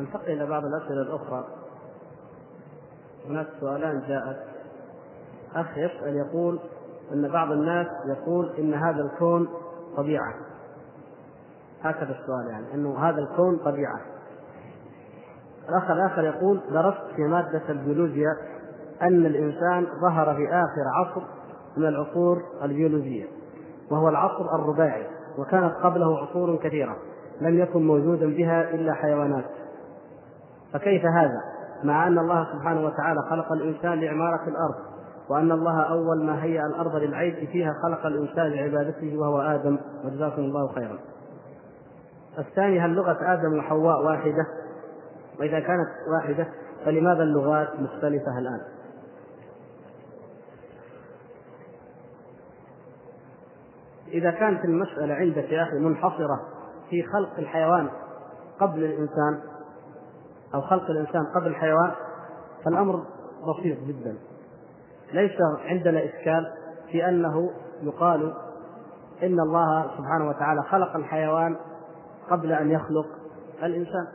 A: ننتقل إلى بعض الأسئلة الأخرى. هناك سؤالان جاءت. أخ يسأل يقول أن بعض الناس يقول إن هذا الكون طبيعة. هكذا السؤال يعني أنه هذا الكون طبيعة. الأخ الآخر يقول درست في مادة البيولوجيا أن الإنسان ظهر في آخر عصر من العصور البيولوجية وهو العصر الرباعي وكانت قبله عصور كثيرة لم يكن موجودا بها إلا حيوانات. فكيف هذا؟ مع أن الله سبحانه وتعالى خلق الإنسان لعمارة الأرض وأن الله أول ما هيأ الأرض للعيش فيها خلق الإنسان لعبادته وهو آدم وجزاكم الله خيرا. الثاني هل لغة آدم وحواء واحدة؟ وإذا كانت واحدة فلماذا اللغات مختلفة الآن؟ إذا كانت المسألة عندك يا أخي منحصرة في خلق الحيوان قبل الإنسان أو خلق الإنسان قبل الحيوان فالأمر بسيط جدا. ليس عندنا إشكال في أنه يقال إن الله سبحانه وتعالى خلق الحيوان قبل أن يخلق الإنسان.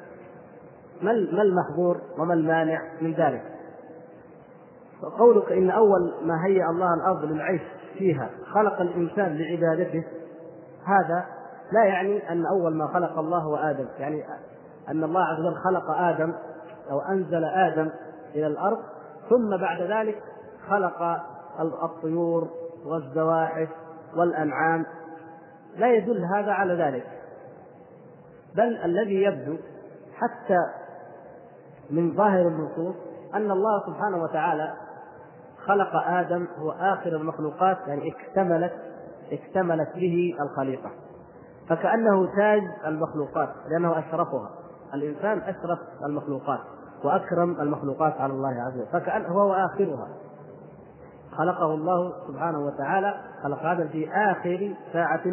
A: ما ما المحظور وما المانع من ذلك؟ قولك إن أول ما هيأ الله الأرض للعيش فيها خلق الإنسان لعبادته هذا لا يعني أن أول ما خلق الله هو آدم. يعني أن الله عز وجل خلق آدم أو أنزل آدم إلى الأرض ثم بعد ذلك خلق الطيور والزواحف والأنعام. لا يدل هذا على ذلك بل الذي يبدو حتى من ظاهر النصوص أن الله سبحانه وتعالى خلق آدم هو آخر المخلوقات يعني اكتملت اكتملت به الخليقة فكأنه تاج المخلوقات لأنه أشرفها. الإنسان أشرف المخلوقات وأكرم المخلوقات على الله عز وجل فكأنه هو آخرها خلقه الله سبحانه وتعالى خلق هذا في آخر ساعة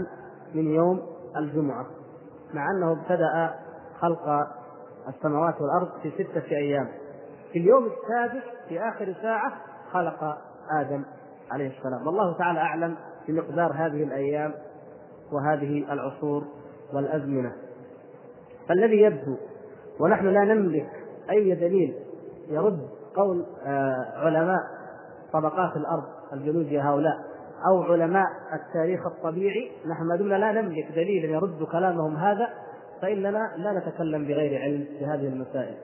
A: من يوم الجمعة مع أنه ابتدأ خلق السماوات والأرض في ستة أيام. في اليوم السادس في آخر ساعة خلق آدم عليه السلام. والله تعالى أعلم بمقدار هذه الأيام وهذه العصور والأزمنة. فالذي يبدو ونحن لا نملك أي دليل يرد قول آه، علماء طبقات الأرض الجيولوجيا هؤلاء أو علماء التاريخ الطبيعي نحن ما دمنا لا نملك دليلا يرد كلامهم هذا فإننا لا نتكلم بغير علم في هذه المسائل.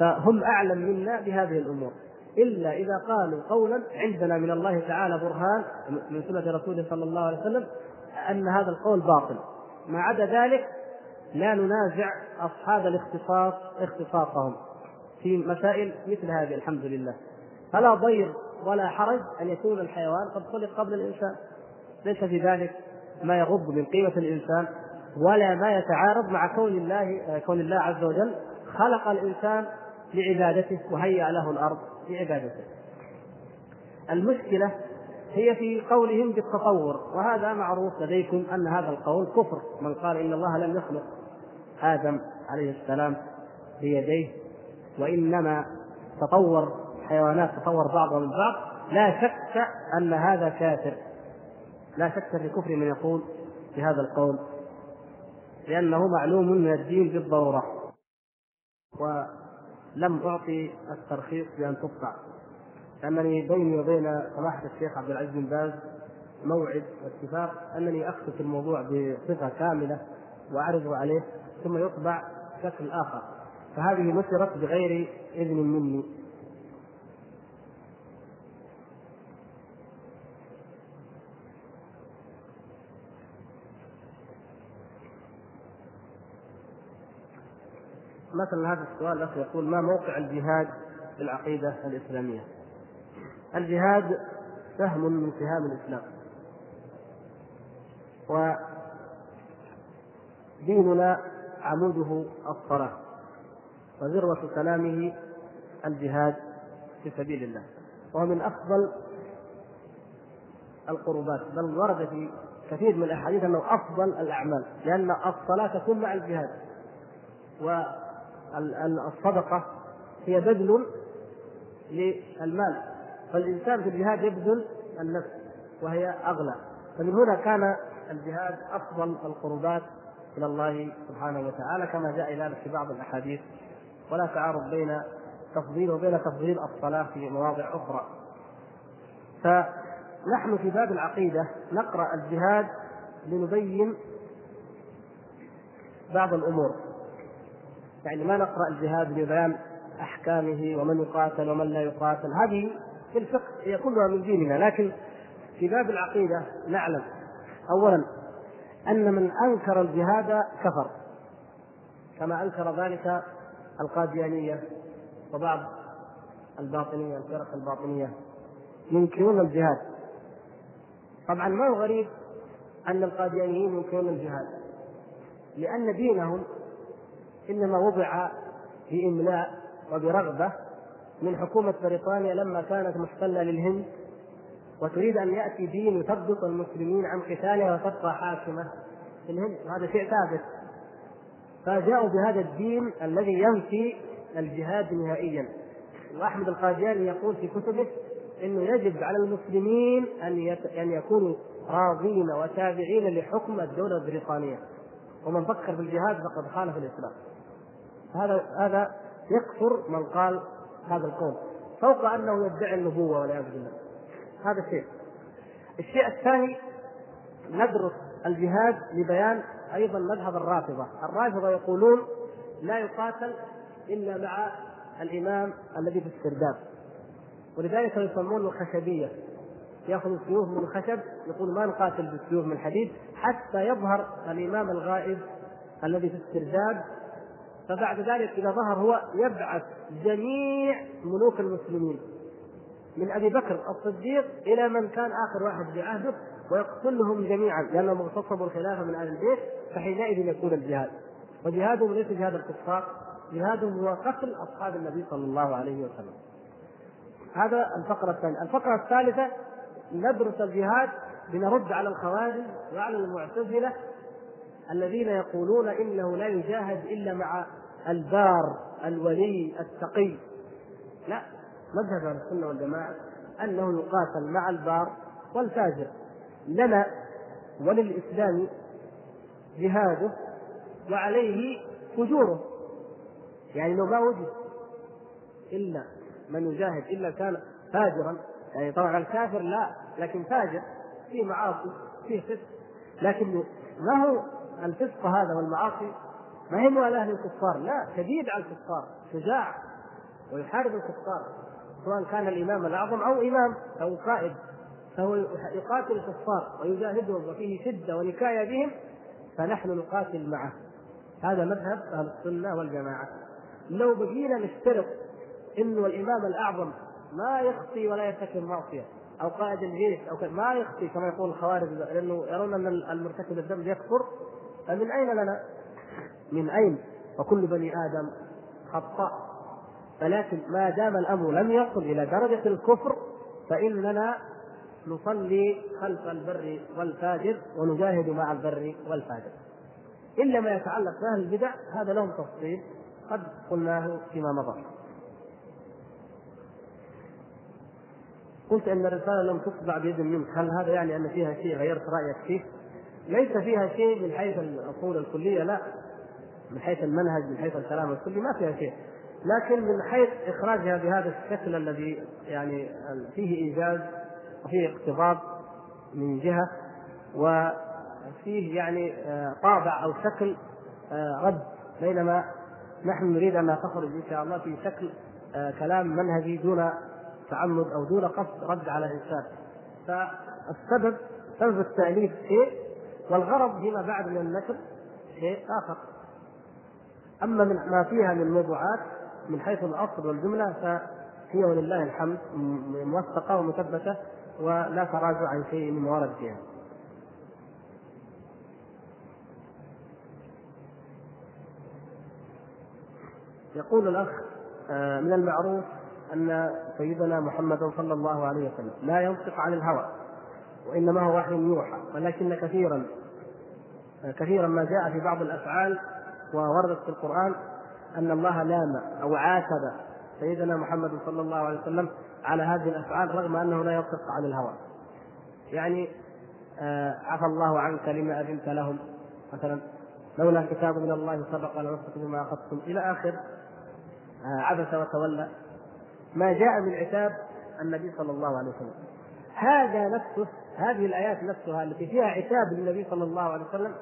A: فهم أعلم منا بهذه الأمور. إلا إذا قالوا قولا عندنا من الله تعالى برهان من سنة رسوله صلى الله عليه وسلم أن هذا القول باطل. ما عدا ذلك لا ننازع أصحاب الاختصاص اختصاصهم في مسائل مثل هذه الحمد لله. فلا ضير ولا حرج أن يكون الحيوان قد خلق قبل الإنسان. ليس في ذلك ما يغض من قيمة الإنسان ولا ما يتعارض مع كون الله كون الله عز وجل خلق الإنسان لعبادته وهيأ له الأرض لعبادته. المشكلة هي في قولهم بالتطور وهذا معروف لديكم أن هذا القول كفر. من قال إن الله لم يخلق آدم عليه السلام بيديه وإنما تطور حيوانات تطور بعضها من بعض. لا شك أن هذا كافر. لا شك في كفر من يقول بهذا القول لأنه معلوم من الدين بالضرورة ولم أعطي الترخيص بأن تقطع لأنني بيني وبين سماحة الشيخ عبد العزيز بن باز موعد واتفاق أنني أخطف الموضوع بصفة كاملة وأعرضه عليه. ثم يطبع بشكل آخر. فهذه نشرت بغير إذن مني. مثلا هذا السؤال الأخ يقول ما موقع الجهاد في العقيدة الإسلامية؟ الجهاد سهم من سهام الإسلام. وديننا عموده الصلاة وذروة سلامه الجهاد في سبيل الله. وهو من أفضل القربات بل ورد في كثير من الأحاديث أنه أفضل الأعمال لأن الصلاة تكون مع الجهاد و الصدقة هي بذل للمال فالإنسان في الجهاد يبذل النفس وهي أغلى. فمن هنا كان الجهاد أفضل القربات إلى الله سبحانه وتعالى كما جاء ذلك في بعض الأحاديث. ولا تعارض بين تفضيل وبين تفضيل الصلاة في مواضع أخرى. فنحن في باب العقيدة نقرأ الجهاد لنبين بعض الأمور. يعني ما نقرأ الجهاد لبيان أحكامه ومن يقاتل ومن لا يقاتل. هذه في الفقه هي كلها من ديننا لكن في باب العقيدة نعلم. اولا أن من أنكر الجهاد كفر كما أنكر ذلك القاديانية وبعض الباطنية الفرق الباطنية ينكرون الجهاد. طبعا ما هو غريب أن القاديانيين ينكرون الجهاد لأن دينهم إنما وضع بإملاء وبرغبة من حكومة بريطانيا لما كانت محتلة للهند وتريد أن يأتي دين يثبط المسلمين عن قتالها وتبقى حاكمة. في الهند وهذا شيء ثابت. فجاءوا بهذا الدين الذي ينفي الجهاد نهائيا. واحمد القادياني يقول في كتبه إنه يجب على المسلمين أن أن يكونوا راضين وتابعين لحكم الدولة البريطانية. ومن فكر بالجهاد فقد خالف الإسلام. هذا هذا يكفر من قال هذا القول. فوق أنه يدعي النبوة والعياذ بالله. هذا شيء. الشيء الثاني ندرس الجهاد لبيان أيضا مذهب الرافضة. الرافضة يقولون لا يقاتل إلا مع الإمام الذي في السرداب ولذلك يسمونه الخشبية. ياخذ السيوف من الخشب يقول ما نقاتل بالسيوف من الحديد حتى يظهر الإمام الغائب الذي في السرداب فبعد ذلك إذا ظهر هو يبعث جميع ملوك المسلمين. من أبي بكر الصديق إلى من كان آخر واحد بعهده ويقتلهم جميعا لأنهم اغتصبوا الخلافة من أهل البيت فحينئذ يكون الجهاد. وجهادهم ليس جهاد الكفار جهادهم هو قتل أصحاب النبي صلى الله عليه وسلم. هذا الفقرة الثانية، الفقرة الثالثة ندرس الجهاد لنرد على الخوارج وعلى المعتزلة الذين يقولون إنه لا يجاهد إلا مع البار الولي التقي. لا. مذهب أهل السنة والجماعة أنه يقاتل مع البار والفاجر. لنا وللإسلام جهاده وعليه فجوره. يعني لو ما وجد إلا من يجاهد إلا كان فاجرا. يعني طبعا الكافر لا لكن فاجر. فيه معاصي فيه فسق. لكن ما هو الفسق هذا والمعاصي؟ ما هي موالاة للكفار؟ لا شديد على الكفار. شجاع ويحارب الكفار. سواء كان الإمام الأعظم أو إمام أو قائد فهو يقاتل الكفار ويجاهدهم وفيه شدة ونكاية بهم فنحن نقاتل معه هذا مذهب أهل السنة والجماعة لو بقينا نشترط إنه الإمام الأعظم ما يخطي ولا يرتكب معصية أو قائد الجيش أو ما يخطي كما يقول الخوارج لأنه يرون أن المرتكب الذنب يكفر فمن أين لنا؟ من أين؟ وكل بني آدم خطاء ولكن ما دام الأمر لم يصل إلى درجة الكفر فإننا نصلي خلف البر والفاجر ونجاهد مع البر والفاجر. إلا ما يتعلق بأهل البدع هذا لهم تفصيل قد قلناه فيما مضى. قلت أن الرسالة لم تطبع بيد منك. هل هذا يعني أن فيها شيء غيرت رأيك فيه؟ ليس فيها شيء من حيث الأصول الكلية لا. من حيث المنهج من حيث الكلام الكلي ما فيها شيء. لكن من حيث إخراجها بهذا الشكل الذي يعني فيه إيجاز وفيه اقتضاب من جهة وفيه يعني آه، طابع أو شكل آه، رد بينما نحن نريد انها تخرج إن شاء الله في شكل آه، كلام منهجي دون تعمد أو دون قصد رد على انسان فالسبب سبب التأليف شيء والغرض فيما بعد من النشر شيء آخر. أما من ما فيها من موضوعات من حيث الأصل والجملة فهي ولله الحمد موثقة ومثبتة ولا تراجع عن شيء من ورد فيها. يقول الأخ آه، من المعروف أن سيدنا محمد صلى الله عليه وسلم لا ينطق عن الهوى وإنما هو وحي يوحى ولكن كثيرا كثيرا ما جاء في بعض الأفعال ووردت في القرآن أن الله لام أو عاتب سيدنا محمد صلى الله عليه وسلم على هذه الأفعال رغم أنه لا ينطق عن الهوى. يعني آه عفى الله عنك لما أذنت لهم. مثلا لولا كتاب من الله سبق لنصرت بما أخذتم. إلى آخر آه عبس وتولى. ما جاء من عتاب النبي صلى الله عليه وسلم. هذا نفسه هذه الآيات نفسها التي فيها عتاب للنبي صلى الله عليه وسلم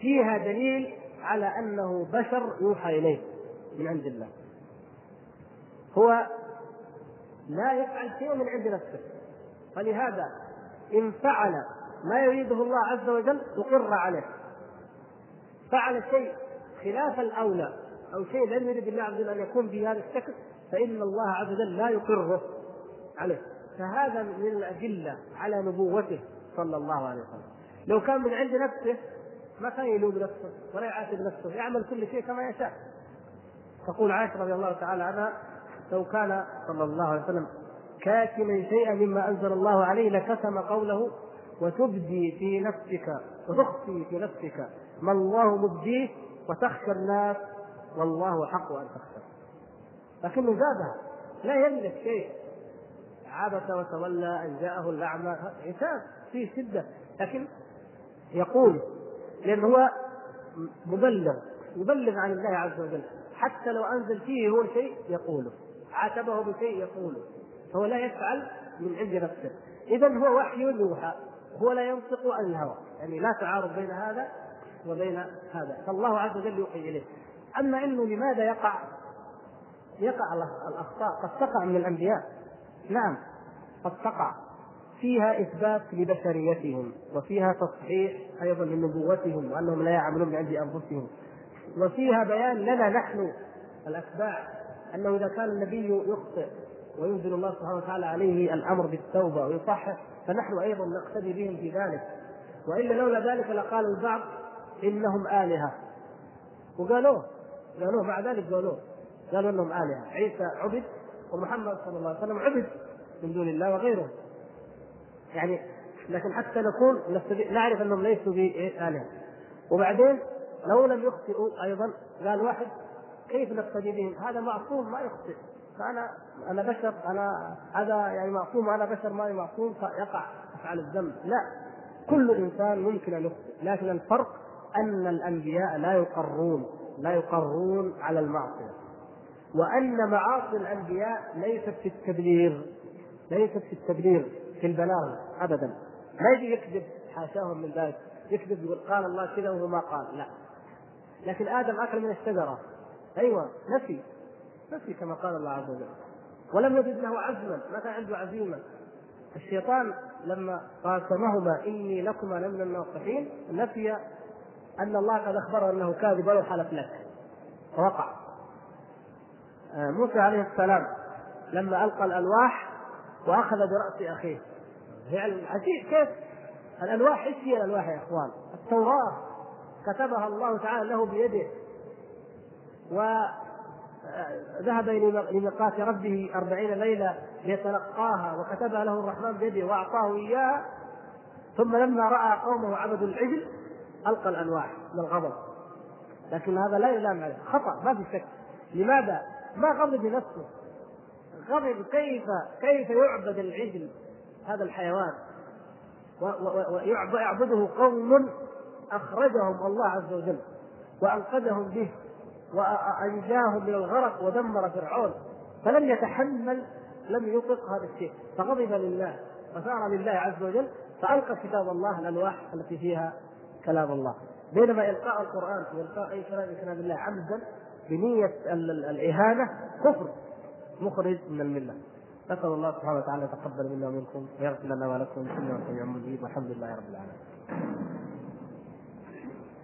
A: فيها دليل على أنه بشر يوحى إليه. من عند الله. هو لا يفعل شيء من عند نفسه. فلهذا إن فعل ما يريده الله عز وجل أقر عليه. فعل شيء خلاف الأولى أو شيء لم يرد الله عز وجل أن يكون بهذا الشكل فإن الله عز وجل لا يقره عليه. فهذا من الأدلة على نبوته صلى الله عليه وسلم. لو كان من عند نفسه ما كان يلوم نفسه ولا يعاتب نفسه يعمل كل شيء كما يشاء. تقول عائشة رضي الله تعالى عنها لو كان صلى الله عليه وسلم كاتما شيئا مما أنزل الله عليه لكتم قوله وتبدي في نفسك وتخفي في نفسك ما الله مبديه وتخشى الناس والله حق أن تخشى. لكنه زادها لا يملك شيء. عبس وتولى أن جاءه الاعمى عتاب فيه شدة. لكن يقول لأنه هو مبلغ يبلغ عن الله عز وجل. حتى لو أنزل فيه هو شيء يقوله. عاتبه بشيء يقوله. فهو لا يفعل من عند نفسه. اذا هو وحي يوحى. هو لا ينطق عن الهوى. يعني لا تعارض بين هذا وبين هذا. فالله عز وجل يوحي إليه. أما إنه لماذا يقع؟ يقع الأخطاء. قد تقع من الأنبياء. نعم. قد تقع. فيها إثبات لبشريتهم. وفيها تصحيح أيضا لنبوتهم وأنهم لا يعملون من عند أنفسهم. وفيها بيان لنا نحن الأتباع أنه إذا كان النبي يخطئ وينزل الله سبحانه وتعالى عليه الأمر بالتوبة ويصحح فنحن أيضا نقتدي بهم في ذلك. وإلا لولا ذلك لقال البعض إنهم آلهة. وقالوه قالوه مع ذلك قالوه قالوا إنهم آلهة. عيسى عبد ومحمد صلى الله عليه وسلم عبد من دون الله وغيره. يعني لكن حتى نكون نعرف أنهم ليسوا بآلهة. وبعدين لو لم يخطئوا أيضا قال واحد كيف نقتدي بهم؟ هذا معصوم ما يخطئ. فأنا أنا بشر أنا هذا يعني معصوم وأنا بشر ما معصوم فيقع افعل الذنب. لا كل إنسان ممكن أن يخطئ لكن الفرق أن الأنبياء لا يقرون لا يقرون على المعصية. وأن معاصي الأنبياء ليست في التبليغ ليست في التبليغ في البلاغ أبدا. ما يجي يكذب حاشاهم من ذلك. يكذب يقول قال الله كذا وهو ما قال. لا. لكن آدم أكل من الشجرة. أيوة نفي نفي كما قال الله عز وجل. ولم يجد له عزما ما كان عنده عزيمة؟ الشيطان لما قاسمهما إني لكما لمن الناصحين نفي أن الله قد اخبره أنه كاذب ولو حلف لك. فوقع. آه، موسى عليه السلام لما ألقى الألواح وأخذ برأس أخيه. يعني عجيب كيف؟ الألواح إيش هي الألواح يا إخوان؟ التوراة. كتبها الله تعالى له بيده. وذهب لميقات ربه أربعين ليلة ليتلقاها وكتبها له الرحمن بيده وأعطاه إياها ثم لما رأى قومه عبدوا العجل ألقى الألواح من الغضب. لكن هذا لا يلام عليه خطأ ما في شك. لماذا؟ ما غضب بنفسه غضب كيف كيف يعبد العجل هذا الحيوان؟ ويعبده قوم أخرجهم الله عز وجل وأنقذهم به وانجاهم من الغرق ودمر فرعون فلم يتحمل لم يطق هذا الشيء فغضب لله وثار لله عز وجل فألقى كتاب الله الألواح التي فيها كلام الله. بينما إلقاء القرآن والقاء أي كلام كلام الله عمدا بنية الإهانة كفر مخرج من الملة. نسأل الله سبحانه وتعالى يتقبل منا ومنكم ويغفر لنا ولكم إنه سميع مجيب والحمد لله رب العالمين.